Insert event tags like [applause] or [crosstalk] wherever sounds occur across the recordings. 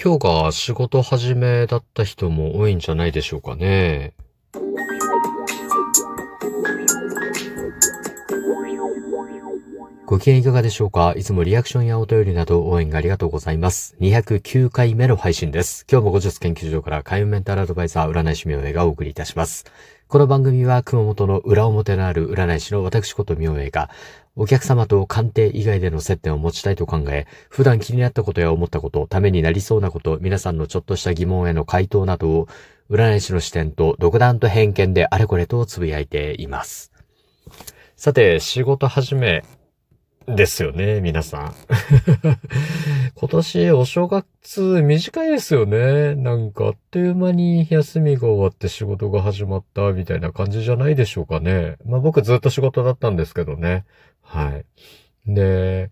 今日が仕事始めだった人も多いんじゃないでしょうかね。ご機嫌いかがでしょうか？いつもリアクションやお便りなど応援ありがとうございます。209回目の配信です。今日も後日研究所から海運メンタルアドバイザー占い師明恵がお送りいたします。この番組は熊本の裏表のある占い師の私こと明恵がお客様と鑑定以外での接点を持ちたいと考え、普段気になったことや思ったこと、ためになりそうなこと、皆さんのちょっとした疑問への回答などを占い師の視点と独断と偏見であれこれとつぶやいています。さて、仕事始めですよね、皆さん。[laughs] 今年お正月短いですよね。なんかあっという間に休みが終わって仕事が始まったみたいな感じじゃないでしょうかね。まあ僕ずっと仕事だったんですけどね。はい。で、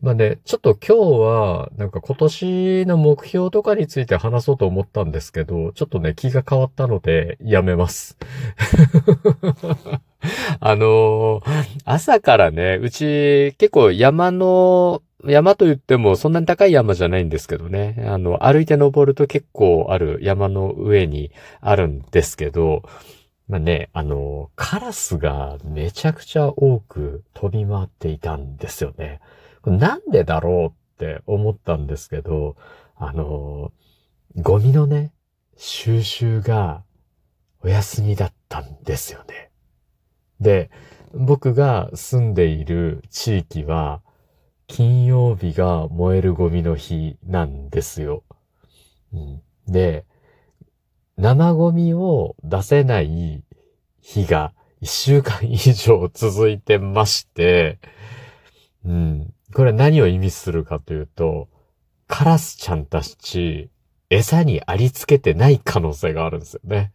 まあね、ちょっと今日は、なんか今年の目標とかについて話そうと思ったんですけど、ちょっとね、気が変わったので、やめます。[laughs] [laughs] あのー、朝からね、うち結構山の、山と言ってもそんなに高い山じゃないんですけどね。あの、歩いて登ると結構ある山の上にあるんですけど、まあね、あの、カラスがめちゃくちゃ多く飛び回っていたんですよね。なんでだろうって思ったんですけど、あの、ゴミのね、収集がお休みだったんですよね。で、僕が住んでいる地域は、金曜日が燃えるゴミの日なんですよ。うん、で、生ゴミを出せない日が一週間以上続いてまして、うん。これ何を意味するかというと、カラスちゃんたち、餌にありつけてない可能性があるんですよね。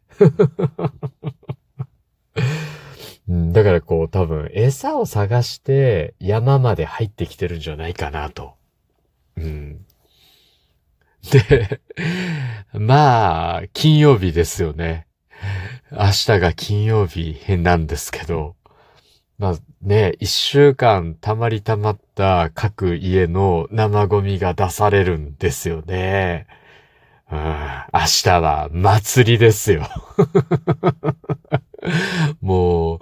だからこう多分餌を探して山まで入ってきてるんじゃないかなと。うん。で、まあ、金曜日ですよね。明日が金曜日なんですけど、まあね、一週間溜まり溜まった各家の生ゴミが出されるんですよね。うん、明日は祭りですよ。[laughs] もう、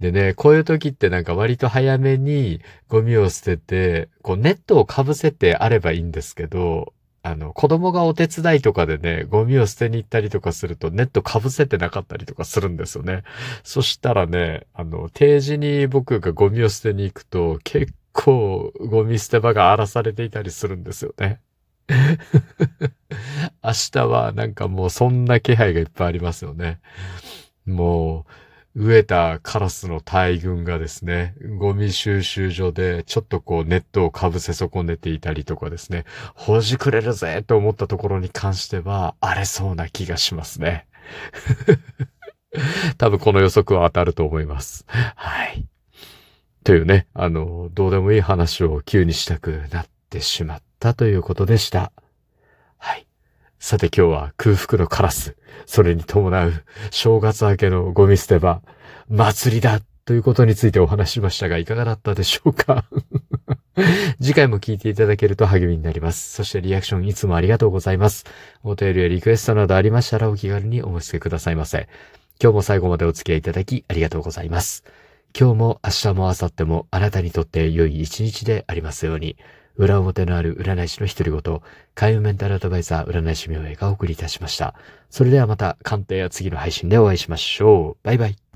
でね、こういう時ってなんか割と早めにゴミを捨てて、こうネットをかぶせてあればいいんですけど、あの、子供がお手伝いとかでね、ゴミを捨てに行ったりとかするとネットかぶせてなかったりとかするんですよね。そしたらね、あの、定時に僕がゴミを捨てに行くと結構ゴミ捨て場が荒らされていたりするんですよね。[laughs] 明日はなんかもうそんな気配がいっぱいありますよね。もう、飢えたカラスの大群がですね、ゴミ収集所でちょっとこうネットをかぶせ損ねていたりとかですね、ほじくれるぜと思ったところに関しては荒れそうな気がしますね。[laughs] 多分この予測は当たると思います。はい。というね、あの、どうでもいい話を急にしたくなってしまったということでした。はい。さて今日は空腹のカラス、それに伴う正月明けのゴミ捨て場、祭りだということについてお話しましたが、いかがだったでしょうか？[laughs] 次回も聞いていただけると励みになります。そしてリアクションいつもありがとうございます。お便りやリクエストなどありましたらお気軽にお申し付けくださいませ。今日も最後までお付き合いいただきありがとうございます。今日も明日も明後日もあなたにとって良い一日でありますように。裏表のある占い師の独り言、開運メンタルアドバイザー占い師明恵がお送りいたしました。それではまた鑑定や次の配信でお会いしましょう。バイバイ。